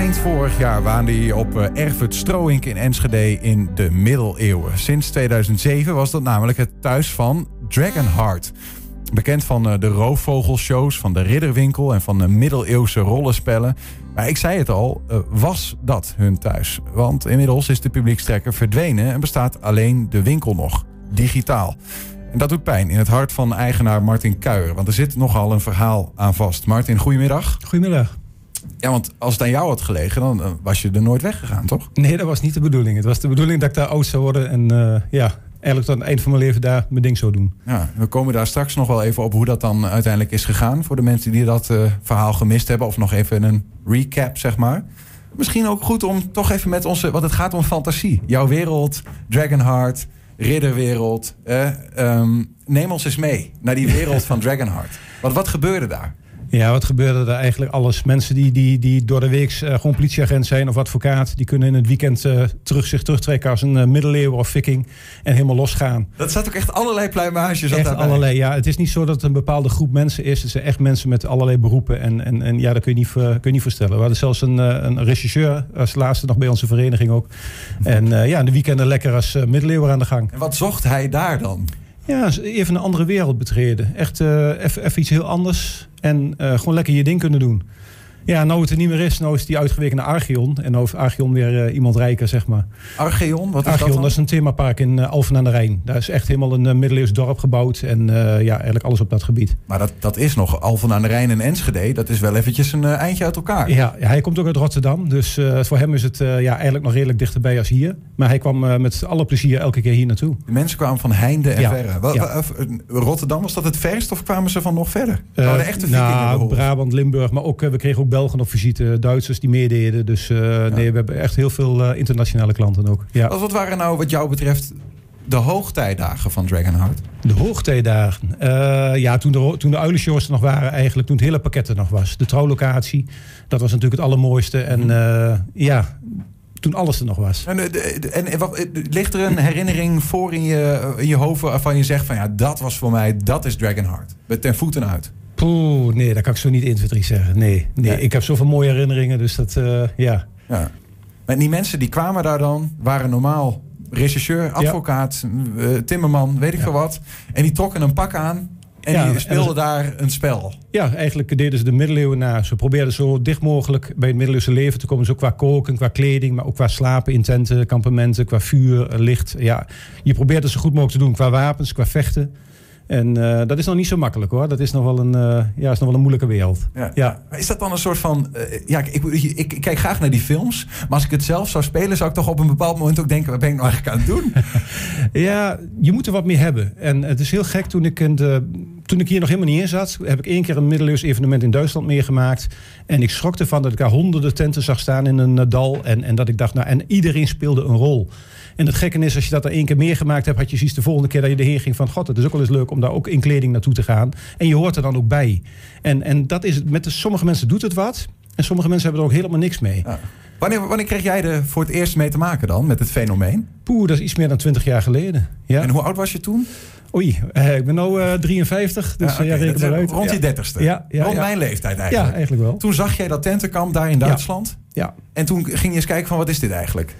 Eind vorig jaar waande hij op uh, Erfurt Stroink in Enschede in de middeleeuwen. Sinds 2007 was dat namelijk het thuis van Dragonheart. Bekend van uh, de roofvogelshows, van de ridderwinkel en van de middeleeuwse rollenspellen. Maar ik zei het al, uh, was dat hun thuis? Want inmiddels is de publiekstrekker verdwenen en bestaat alleen de winkel nog, digitaal. En dat doet pijn in het hart van eigenaar Martin Kuijer. Want er zit nogal een verhaal aan vast. Martin, goedemiddag. Goedemiddag. Ja, want als het aan jou had gelegen, dan was je er nooit weggegaan, toch? Nee, dat was niet de bedoeling. Het was de bedoeling dat ik daar oud zou worden en uh, ja, eigenlijk tot het eind van mijn leven daar mijn ding zou doen. Ja, we komen daar straks nog wel even op hoe dat dan uiteindelijk is gegaan. Voor de mensen die dat uh, verhaal gemist hebben. Of nog even een recap, zeg maar. Misschien ook goed om toch even met onze... Want het gaat om fantasie. Jouw wereld, Dragonheart, ridderwereld. Eh, um, neem ons eens mee naar die wereld van Dragonheart. Want wat gebeurde daar? Ja, wat gebeurde er eigenlijk? Alles. Mensen die, die, die door de week uh, gewoon politieagent zijn of advocaat, die kunnen in het weekend uh, terug, zich terugtrekken als een uh, middeleeuwen of viking en helemaal losgaan. Dat staat ook echt allerlei pluimages Echt allerlei, ja. Het is niet zo dat het een bepaalde groep mensen is. Het zijn echt mensen met allerlei beroepen en, en, en ja, dat kun je niet, kun je niet voorstellen. We hadden zelfs een, een regisseur als laatste nog bij onze vereniging ook. En ja, in de weekenden lekker als middeleeuwen aan de gang. En wat zocht hij daar dan? Ja, even een andere wereld betreden. Echt even iets heel anders. En uh, gewoon lekker je ding kunnen doen. Ja, nou het er niet meer is, nou is die uitgeweken naar Archeon. En nou heeft Archeon weer uh, iemand rijker, zeg maar. Archeon? Wat is Archeon, dat dan? dat is een themapark in uh, Alphen aan de Rijn. Daar is echt helemaal een uh, middeleeuws dorp gebouwd. En ja, eigenlijk alles op dat gebied. Maar dat, dat is nog Alphen aan de Rijn en Enschede. Dat is wel eventjes een eindje uit elkaar. Ja, hij komt ook uit Rotterdam. Dus voor hem is het ja, eigenlijk nog redelijk dichterbij als hier. Maar hij kwam met alle plezier elke keer hier naartoe. De mensen kwamen van heinde en ja. verre. Wel, ja. Rotterdam, was dat het verst of kwamen ze van nog verder? Uh, de echte nou, Brabant, Limburg. Maar ook, we kregen ook Belgen op visite. Duitsers die meededen. Dus ja. nee, we hebben echt heel veel uh, internationale klanten ook. Ja. Wat, wat waren nou wat jou betreft de hoogtijdagen van Dragonheart? De hoogtijdagen? Uh, ja, toen de, toen de uilenshows er nog waren eigenlijk. Toen het hele pakket er nog was. De trouwlocatie, dat was natuurlijk het allermooiste. En mm. ja, toen alles er nog was. En, en, en wat, ligt er een herinnering voor in je, in je hoofd waarvan je zegt van ja, dat was voor mij, dat is Dragonheart. Ten voeten uit. Poeh, nee, dat kan ik zo niet 1, 2, 3 zeggen. Nee, nee, ik heb zoveel mooie herinneringen, dus dat, uh, ja. ja. En die mensen die kwamen daar dan, waren normaal regisseur, advocaat, ja. uh, timmerman, weet ik ja. veel wat. En die trokken een pak aan en ja, die speelden en daar een spel. Ja, eigenlijk deden ze de middeleeuwen na. Ze probeerden zo dicht mogelijk bij het middeleeuwse leven te komen. Zo qua koken, qua kleding, maar ook qua slapen in tenten, kampementen, qua vuur, licht. Ja, je probeert het zo goed mogelijk te doen qua wapens, qua vechten. En uh, dat is nog niet zo makkelijk hoor. Dat is nog wel een, uh, ja, is nog wel een moeilijke wereld. Ja. ja. Maar is dat dan een soort van. Uh, ja, ik, ik, ik, kijk graag naar die films. Maar als ik het zelf zou spelen, zou ik toch op een bepaald moment ook denken: wat ben ik nou eigenlijk aan het doen? ja, je moet er wat meer hebben. En het is heel gek toen ik in de. Toen ik hier nog helemaal niet in zat, heb ik één keer een middeleeuws evenement in Duitsland meegemaakt. En ik schrok ervan dat ik daar honderden tenten zag staan in een dal. En, en dat ik dacht, nou, en iedereen speelde een rol. En het gekke is, als je dat er één keer meer gemaakt hebt, had je zoiets de volgende keer dat je erheen ging van, god, het is ook wel eens leuk om daar ook in kleding naartoe te gaan. En je hoort er dan ook bij. En, en dat is het, met de, sommige mensen doet het wat. En sommige mensen hebben er ook helemaal niks mee. Ja. Wanneer, wanneer kreeg jij er voor het eerst mee te maken dan, met het fenomeen? Poeh, dat is iets meer dan twintig jaar geleden. Ja. En hoe oud was je toen? Oei, uh, ik ben nu uh, 53, dus ja, okay. ja, reken maar uit. Rond je dertigste? Ja, ja, Rond ja. mijn leeftijd eigenlijk? Ja, eigenlijk wel. Toen zag jij dat tentenkamp daar in Duitsland? Ja. En toen ging je eens kijken van, wat is dit eigenlijk?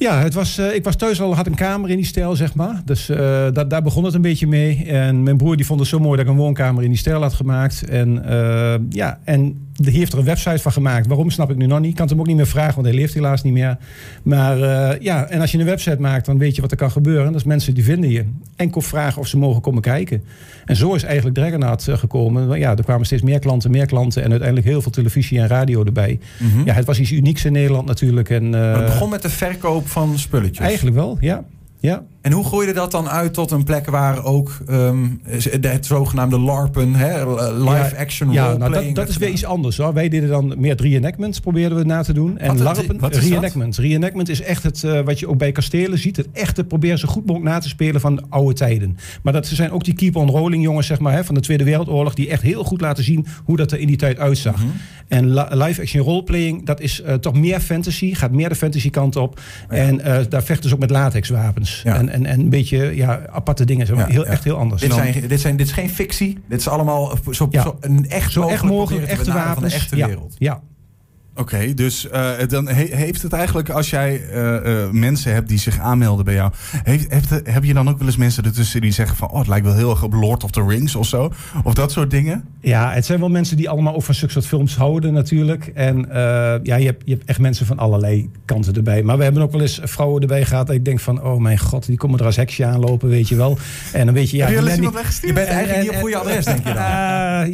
Ja, het was, uh, ik was thuis al, had een kamer in die stijl, zeg maar. Dus uh, da daar begon het een beetje mee. En mijn broer die vond het zo mooi dat ik een woonkamer in die stijl had gemaakt. En uh, ja, en die heeft er een website van gemaakt. Waarom snap ik nu nog niet. Ik kan het hem ook niet meer vragen, want hij leeft helaas niet meer. Maar ja, en als je een website maakt, dan weet je wat er kan gebeuren. Dat is mensen die vinden je. Enkel vragen of ze mogen komen kijken. En zo is eigenlijk Dragonheart gekomen. Ja, er kwamen steeds meer klanten, meer klanten. En uiteindelijk heel veel televisie en radio erbij. Mm -hmm. Ja, het was iets unieks in Nederland natuurlijk. En, het begon met de verkoop van spulletjes. Eigenlijk wel, ja. ja. En hoe groeide dat dan uit tot een plek waar ook um, het zogenaamde LARPen, hè, live action ja, nou, dat, dat is weer iets anders. Hoor. Wij deden dan meer reenactments, probeerden we na te doen. En wat, LARPen, wat is reenactments. Dat? Reenactment is echt het uh, wat je ook bij kastelen ziet. Het echte proberen zo goed mogelijk na te spelen van de oude tijden. Maar dat zijn ook die keep on rolling jongens zeg maar, hè, van de Tweede Wereldoorlog. Die echt heel goed laten zien hoe dat er in die tijd uitzag. Mm -hmm. En live action roleplaying, dat is uh, toch meer fantasy. Gaat meer de fantasy kant op. Ja. En uh, daar vechten ze ook met latexwapens. Ja. En, en, en een beetje ja, aparte dingen. Zo. Ja, heel, ja. Echt heel anders. Dit, zijn, dit, zijn, dit is geen fictie. Dit is allemaal zo, Ja. zo, een echt Zo echt mogelijk, echte wapens. van de echte wereld. Ja. Oké, dus uh, dan he, heeft het eigenlijk, als jij uh, uh, mensen hebt die zich aanmelden bij jou, heeft, heeft, heb je dan ook wel eens mensen ertussen die zeggen van, oh, het lijkt wel heel erg op Lord of the Rings of zo? Of dat soort dingen? Ja, het zijn wel mensen die allemaal over zulke soort films houden natuurlijk. En ja, je hebt, je hebt echt mensen van allerlei kanten erbij. Maar we hebben ook wel eens vrouwen erbij gehad dat ik denk van, oh mijn god, die komen er als heksje aanlopen, weet je wel. En dan weet je, ja... Heb je, niet, je bent eigenlijk niet op goede adres, denk je dan?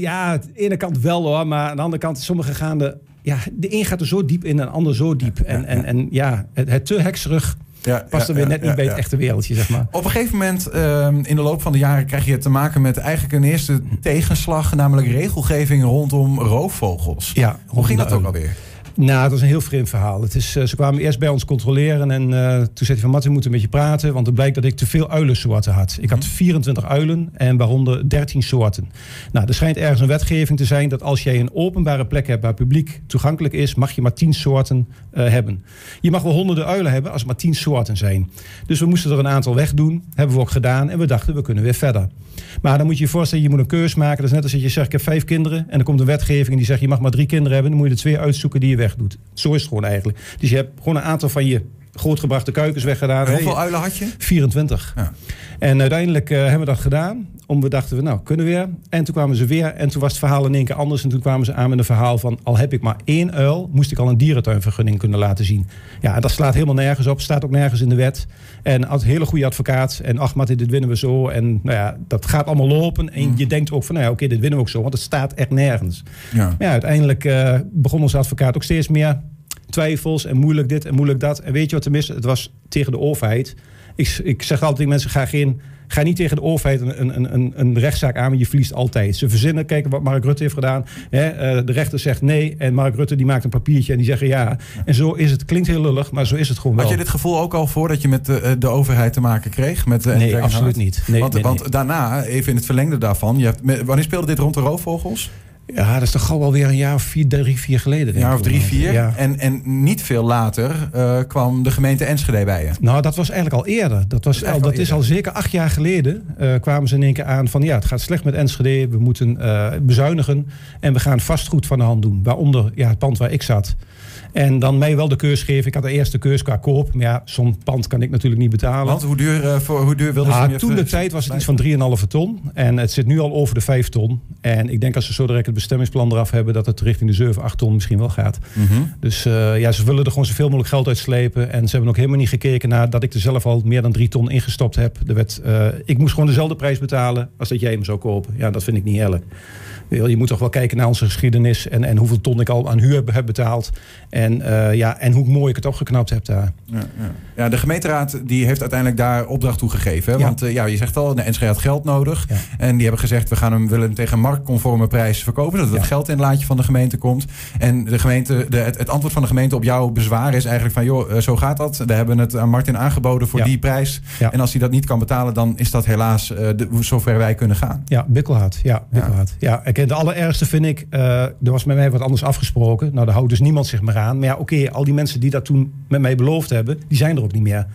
ja, aan de ene kant wel hoor, maar aan de andere kant, sommige gaande ja, de een gaat er zo diep in en de ander zo diep. En, en, en ja, het, het te hekserig ja, past er weer net niet bij het echte wereldje, zeg maar. Op een gegeven moment uh, in de loop van de jaren krijg je te maken met eigenlijk een eerste tegenslag, namelijk regelgeving rondom roofvogels. Ja, Hoe ging dat ook alweer? Nou, dat was een heel vreemd verhaal. Het is, uh, ze kwamen eerst bij ons controleren en uh, toen zei hij van... Matt, we moeten met je praten, want het blijkt dat ik te veel uilensoorten had. Ik had 24 mhm. uilen en waaronder 13 soorten. Nou, er schijnt ergens een wetgeving te zijn dat als jij een openbare plek hebt... waar publiek toegankelijk is, mag je maar 10 soorten uh, hebben. Je mag wel honderden uilen hebben als er maar 10 soorten zijn. Dus we moesten er een aantal wegdoen, hebben we ook gedaan... en we dachten, we kunnen weer verder. Maar dan moet je je voorstellen, je moet een keus maken. Dat is net als je zegt, ik heb vijf kinderen... en dan komt een wetgeving en die zegt, je mag maar drie kinderen hebben... dan moet je er twee uitzoeken die je weg doet. Zo is het gewoon eigenlijk. Dus je hebt gewoon een aantal van je grootgebrachte kuikens weggedaan. hoeveel uilen had je? 24. Ja. En uiteindelijk uh, hebben we dat gedaan. Om we dachten we, nou, kunnen we weer. En toen kwamen ze weer. En toen was het verhaal in één keer anders. En toen kwamen ze aan met een verhaal van... al heb ik maar één uil, moest ik al een dierentuinvergunning kunnen laten zien. Ja, dat slaat helemaal nergens op. Staat ook nergens in de wet. En een hele goede advocaat. En ach, maar dit winnen we zo. En nou ja, dat gaat allemaal lopen. En mm. je denkt ook van, nou ja, oké, dit winnen we ook zo. Want het staat echt nergens. Ja. Uiteindelijk uh, begon onze advocaat ook steeds meer twijfels en moeilijk dit en moeilijk dat. En weet je wat er mis? Het was tegen de overheid. Ik, ik zeg altijd tegen mensen, ga geen... Ga niet tegen de overheid een, een, een, een rechtszaak aan, want je verliest altijd. Ze verzinnen, kijken wat Mark Rutte heeft gedaan. Hè, uh, de rechter zegt nee en Mark Rutte die maakt een papiertje en die zeggen ja. En zo is het. Klinkt heel lullig, maar zo is het gewoon wel. Had je dit gevoel ook al voordat je met de, eh, de overheid te maken kreeg? Met, uh, nee, absoluut niet. Nee, want, nee, want daarna, even in het verlengde daarvan. Je hebt, wanneer speelde dit rond de roofvogels? Ja, dat is toch al wel weer een jaar of vier, drie, vier geleden. Een jaar of drie, vier. Ja. En, en niet veel later uh, kwam de gemeente Enschede bij je. Nou, dat was eigenlijk al eerder. Dat, was dat, al, dat is al zeker acht jaar geleden. Uh, kwamen ze in één keer aan van ja, het gaat slecht met Enschede. We moeten uh, bezuinigen. En we gaan vastgoed van de hand doen. Waaronder ja, het pand waar ik zat. En dan mij wel de keus geven. Ik had de eerste keus qua koop. Maar ja, zo'n pand kan ik natuurlijk niet betalen. Want hoe duur, uh, voor, hoe duur wilde nou, ze Toen de tijd was het iets van 3,5 ton. En het zit nu al over de 5 ton. En ik denk als ze zo direct het bestemmingsplan eraf hebben... dat het richting de 7, 8 ton misschien wel gaat. Mm -hmm. Dus uh, ja, ze willen er gewoon zoveel mogelijk geld uitslepen. En ze hebben ook helemaal niet gekeken naar dat ik er zelf al meer dan 3 ton ingestopt heb. Er werd, uh, ik moest gewoon dezelfde prijs betalen als dat jij hem zou kopen. Ja, dat vind ik niet eerlijk. Je moet toch wel kijken naar onze geschiedenis en, en hoeveel ton ik al aan huur heb betaald. En, uh, ja, en hoe mooi ik het opgeknapt heb daar. Ja, ja. ja, de gemeenteraad die heeft uiteindelijk daar opdracht toe gegeven. Hè? Want uh, ja, je zegt al, de NSG had geld nodig. En die hebben gezegd, we gaan hem willen tegen marktconforme prijs verkopen. Dat het geld in het laadje van de gemeente komt. En de gemeente, de, het, het, antwoord van de gemeente op jouw bezwaar is eigenlijk van... joh, uh, zo gaat dat. We hebben het aan Martin aangeboden voor die prijs. En als hij dat niet kan betalen, dan is dat helaas de, zover wij kunnen gaan. Ja, bikkelhard. Ja, bikkelhard. ja. ja de allerergste vind ik, er was met mij wat anders afgesproken. Nou, daar houdt dus niemand zich meer aan. Maar ja, oké, okay, al die mensen die dat toen met mij beloofd hebben, die zijn er ook niet meer.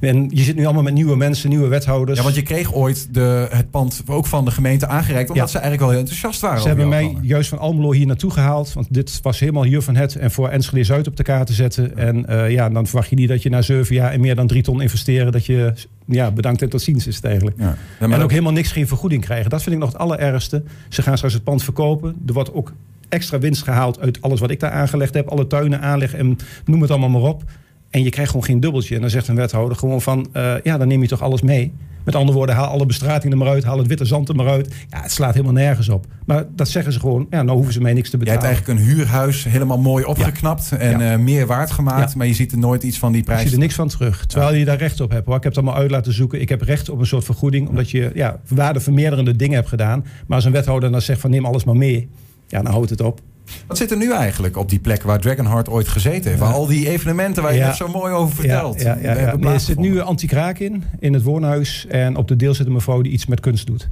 En je zit nu allemaal met nieuwe mensen, nieuwe wethouders. Ja, want je kreeg ooit de, het pand ook van de gemeente aangereikt, omdat ja. ze eigenlijk wel heel enthousiast waren. Ze hebben mij plannen. juist van Almelo hier naartoe gehaald, want dit was helemaal hier van het en voor Enschede Zuid op de kaart te zetten. En uh, ja, dan verwacht je niet dat je na zeven jaar en meer dan drie ton investeren, dat je ja, bedankt en tot ziens is het eigenlijk. Ja, en ook helemaal niks geen vergoeding krijgen. Dat vind ik nog het allerergste. Ze gaan straks het pand verkopen. Er wordt ook extra winst gehaald uit alles wat ik daar aangelegd heb. Alle tuinen aanleggen en noem het allemaal maar op. En je krijgt gewoon geen dubbeltje. En dan zegt een wethouder gewoon van... Uh, ja, dan neem je toch alles mee. Met andere woorden, haal alle bestrating er maar uit. Haal het witte zand er maar uit. Ja, het slaat helemaal nergens op. Maar dat zeggen ze gewoon. Ja, nou hoeven ze mij niks te betalen. Je hebt eigenlijk een huurhuis helemaal mooi opgeknapt. Ja. En ja. Uh, meer waard gemaakt. Ja. Maar je ziet er nooit iets van die prijs. Je ziet er niks van terug. Terwijl je daar recht op hebt. Hoor. Ik heb het allemaal uit laten zoeken. Ik heb recht op een soort vergoeding. Omdat je ja, waardevermeerderende dingen hebt gedaan. Maar als een wethouder dan zegt van neem alles maar mee. Ja, dan houdt het op. Wat zit er nu eigenlijk op die plek waar Dragonheart ooit gezeten heeft? Ja. Al die evenementen waar je net zo mooi over vertelt. Ja, ja, ja, nee, er zit nu anti-kraak in, in het woonhuis. En op de deel zit een mevrouw die iets met kunst doet.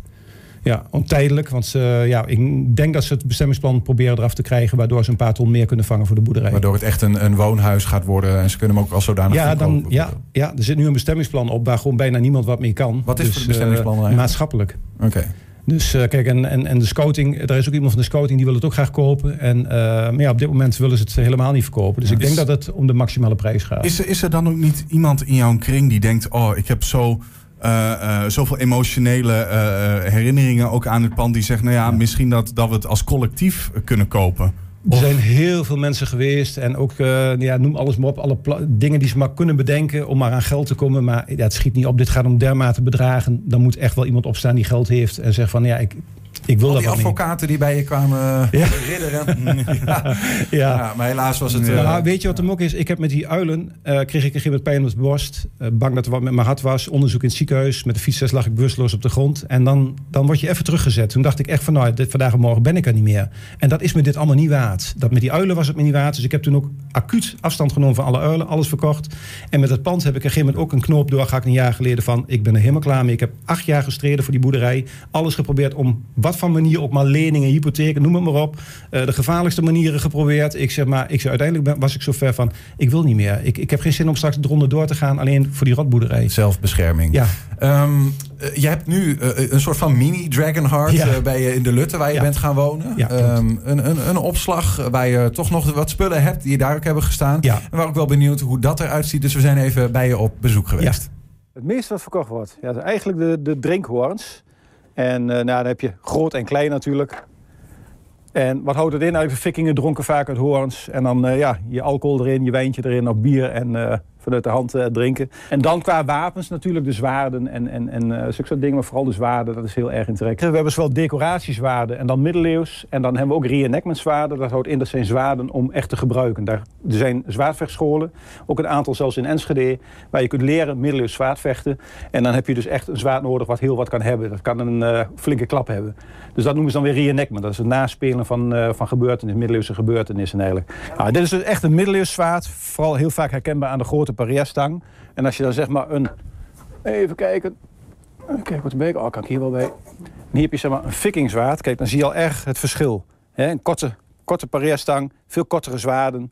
Ja, ontijdelijk. Want uh, ja, ik denk dat ze het bestemmingsplan proberen eraf te krijgen... waardoor ze een paar ton meer kunnen vangen voor de boerderij. Waardoor het echt een, een woonhuis gaat worden... en ze kunnen hem ook als zodanig ja, dan, ja, ja, er zit nu een bestemmingsplan op... waar gewoon bijna niemand wat mee kan. Wat is dus, het bestemmingsplan uh, Maatschappelijk. Oké. Okay. Dus uh, kijk, en, en, en de scouting, er is ook iemand van de scouting die wil het ook graag kopen. En uh, maar ja, op dit moment willen ze het helemaal niet verkopen. Dus ik denk dat het om de maximale prijs gaat. Is er, is er dan ook niet iemand in jouw kring die denkt: Oh, ik heb zo. Uh, zoveel emotionele herinneringen ook aan het pand. Die zegt, nou ja, ja, misschien dat, dat we het als collectief kunnen kopen. Er zijn heel veel mensen geweest en ook, uh, ja, noem alles maar op, alle dingen die ze maar kunnen bedenken om maar aan geld te komen. Maar ja, het schiet niet op, dit gaat om dermate bedragen. Dan moet echt wel iemand opstaan die geld heeft en zegt van ja, ik, ik wil Al dat die niet. advocaten die bij je kwamen ja. ridderen. ja. Ja. ja. maar helaas was het... Ja, uh, weet je wat hem ook is? Ik heb met die uilen, uh, kreeg ik een gegeven pijn op de borst. Uh, bang dat er wat met mijn hart was. Onderzoek in het ziekenhuis. Met de fietsles lag ik bewusteloos op de grond. En dan, dan word je even teruggezet. Toen dacht ik echt van, nou, dit, vandaag en morgen ben ik er niet meer. En dat is me dit allemaal niet waard. Dat met die uilen was het me niet waard. Dus ik heb toen ook acuut afstand genomen van alle uilen. Alles verkocht. En met het pand heb ik op een gegeven moment ook een knoop doorgehakt een jaar geleden van, ik ben er helemaal klaar mee. Ik heb acht jaar gestreden voor die boerderij. Alles geprobeerd om wat van manier ook maar leningen, hypotheken, noem het maar op. Uh, de gevaarlijkste manieren geprobeerd. Ik zeg maar, ik zeg, uiteindelijk ben, was ik zo ver van, ik wil niet meer. Ik, ik heb geen zin om straks eronder door te gaan, alleen voor die rotboerderij. Zelfbescherming. Ja. Um, uh, je hebt nu uh, een soort van mini Dragonheart ja. bij je in de Lutte waar je Ja. bent gaan wonen. Ja, um, een, een, een opslag waar je toch nog wat spullen hebt die daar ook hebben gestaan. Ja. En waar ik wel benieuwd hoe dat eruit ziet. Dus we zijn even bij je op bezoek geweest. Het meeste wat verkocht wordt, ja, eigenlijk de, de drinkhoorns. En uh, nou, dan heb je groot en klein natuurlijk. En wat houdt het in? De vikingen dronken vaak uit hoorns. En dan uh, ja, je alcohol erin, je wijntje erin, of bier en uh, vanuit de hand uh, drinken. En dan qua wapens natuurlijk de zwaarden en, en, en uh, zulke soort dingen. Maar vooral de zwaarden, dat is heel erg in. We hebben zowel decoratiezwaarden en dan middeleeuws. En dan hebben we ook reenactment zwaarden. Dat houdt in, dat zijn zwaarden om echt te gebruiken. Daar, er zijn zwaardvechtscholen, ook een aantal zelfs in Enschede... waar je kunt leren middeleeuws zwaardvechten. En dan heb je dus echt een zwaard nodig wat heel wat kan hebben. Dat kan een uh, flinke klap hebben. Dus dat noemen ze dan weer reenactment. Dat is het naspelen van, uh, van gebeurtenissen, middeleeuwse gebeurtenissen eigenlijk. Nou, dit is dus echt een middeleeuws zwaard. Vooral heel vaak herkenbaar aan de grote parierstang. En als je dan zeg maar een... Even kijken. Kijk, wat een beetje... Oh, kan ik hier wel bij. Hier heb je zeg maar een. Kijk, dan zie je al erg het verschil. Een korte, korte parierstang, veel kortere zwaarden.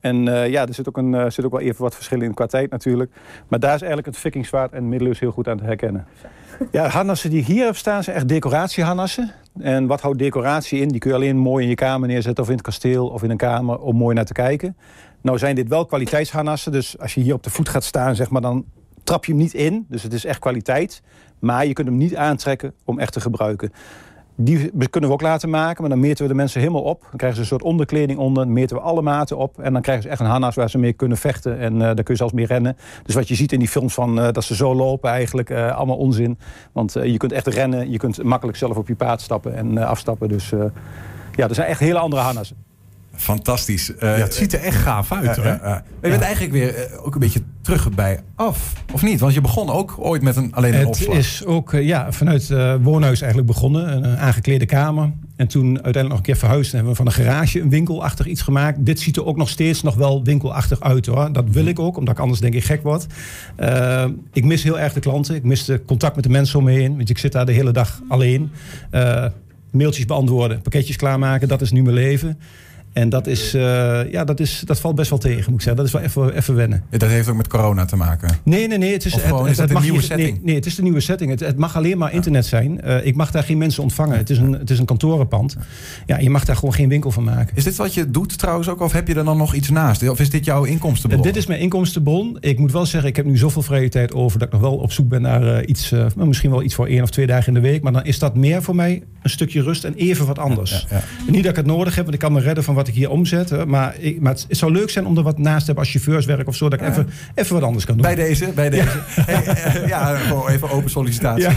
En uh, ja, er zit ook, een, uh, zit ook wel even wat verschil in qua tijd natuurlijk. Maar daar is eigenlijk het vikingzwaard en middeleeuws heel goed aan te herkennen. Ja, harnassen die hier op staan zijn echt decoratieharnassen. En wat houdt decoratie in? Die kun je alleen mooi in je kamer neerzetten of in het kasteel of in een kamer om mooi naar te kijken. Nou zijn dit wel kwaliteitsharnassen, dus als je hier op de voet gaat staan, zeg maar, dan trap je hem niet in. Dus het is echt kwaliteit. Maar je kunt hem niet aantrekken om echt te gebruiken. Die kunnen we ook laten maken, maar dan meten we de mensen helemaal op. Dan krijgen ze een soort onderkleding onder, meten we alle maten op. En dan krijgen ze echt een harnas waar ze mee kunnen vechten. En uh, daar kun je zelfs mee rennen. Dus wat je ziet in die films van uh, dat ze zo lopen, eigenlijk uh, allemaal onzin. Want je kunt echt rennen, je kunt makkelijk zelf op je paard stappen en afstappen. Dus ja, er zijn echt hele andere harnassen. Fantastisch. Uh, ja, het ziet er echt gaaf uit. Uh, uh, uh, je bent eigenlijk weer ook een beetje terug bij af, of niet? Want je begon ook ooit met een, alleen een het opslag. Het is ook ja, vanuit woonhuis eigenlijk begonnen. Een aangeklede kamer. En toen uiteindelijk nog een keer verhuisd. En hebben we van een garage een winkelachtig iets gemaakt. Dit ziet er ook nog steeds nog wel winkelachtig uit hoor. Dat wil ik ook, omdat ik anders denk ik gek word. ik mis heel erg de klanten. Ik mis de contact met de mensen om me heen. Want ik zit daar de hele dag alleen. mailtjes beantwoorden, pakketjes klaarmaken. Dat is nu mijn leven. En dat, is, uh, ja, dat, is, dat valt best wel tegen, moet ik zeggen. Dat is wel even, even wennen. Dat heeft ook met corona te maken? Nee, nee, nee. Het is, of gewoon, het, is het een nieuwe je, setting? Nee, nee, het is de nieuwe setting. Het, het mag alleen maar internet zijn. Uh, ik mag daar geen mensen ontvangen. Het is, een, het is een kantorenpand. Ja, je mag daar gewoon geen winkel van maken. Is dit wat je doet trouwens ook? Of heb je er dan nog iets naast? Of is dit jouw inkomstenbron? Uh, dit is mijn inkomstenbron. Ik moet wel zeggen, ik heb nu zoveel vrije tijd over... dat ik nog wel op zoek ben naar iets... misschien wel iets voor één of twee dagen in de week. Maar dan is dat meer voor mij een stukje rust en even wat anders. Ja, ja, ja. Niet dat ik het nodig heb, want ik kan me redden van wat ik hier omzet. Maar, ik, maar het, zou leuk zijn om er wat naast te hebben als chauffeurswerk of zo. Dat ik even, even wat anders kan doen. Bij deze, bij deze. Hey, uh, ja, gewoon even open sollicitatie.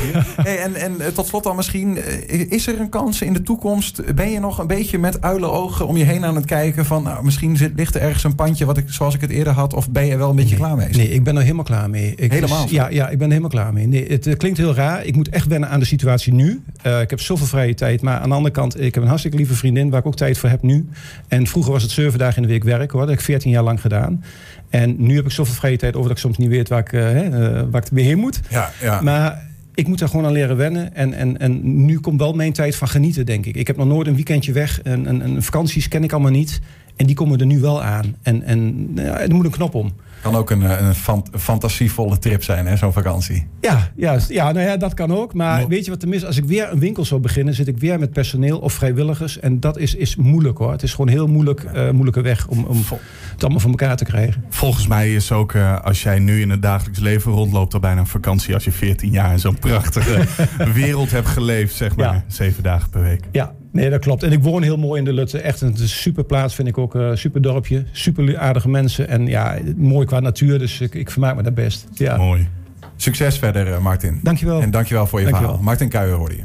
Hey, en, en uh, tot slot dan misschien, uh, is er een kans in de toekomst? Ben je nog een beetje met uilenogen om je heen aan het kijken van... Nou, misschien zit, ligt er ergens een pandje wat ik, zoals ik het eerder had... of ben je wel een beetje nee, klaar mee? Nee, ik ben er helemaal klaar mee. Ik, helemaal? Dus, ja, ja, ik ben er helemaal klaar mee. Nee, het, het, klinkt heel raar. Ik moet echt wennen aan de situatie nu. ik heb zoveel vrije tijd. Maar aan de andere kant, ik heb een hartstikke lieve vriendin... waar ik ook tijd voor heb nu. En vroeger was het zeven dagen in de week werk, hoor. Dat heb ik 14 jaar lang gedaan. En nu heb ik zoveel vrije tijd over dat ik soms niet weet waar ik, uh, uh, waar ik weer heen moet. Ja, ja. Maar ik moet daar gewoon aan leren wennen. En, en, en nu komt wel mijn tijd van genieten, denk ik. Ik heb nog nooit een weekendje weg. En, en, en vakanties ken ik allemaal niet. En die komen er nu wel aan. En, en ja, er moet een knop om. Kan ook een, een, fant fantasievolle trip zijn, hè, zo'n vakantie. Ja, ja, ja, nou ja, dat kan ook. Maar Mo- weet je wat er mis? Als ik weer een winkel zou beginnen, zit ik weer met personeel of vrijwilligers. En dat is, is moeilijk hoor. Het is gewoon een heel moeilijk, eh, moeilijke weg om, om het allemaal voor elkaar te krijgen. Volgens mij is ook, eh, als jij nu in het dagelijks leven rondloopt, al bijna een vakantie als je 14 jaar in zo'n prachtige wereld hebt geleefd, zeg maar. Ja. Zeven dagen per week. Ja, nee, dat klopt. En ik woon heel mooi in de Lutte. Echt een super plaats vind ik ook. eh super dorpje. Super aardige mensen. En ja, mooi qua natuur. Dus ik, ik vermaak me daar best. Ja. Mooi. Succes verder, eh, Martin. Dankjewel. En dankjewel voor je Dankjewel. verhaal. Martin Kuijer hoorde je.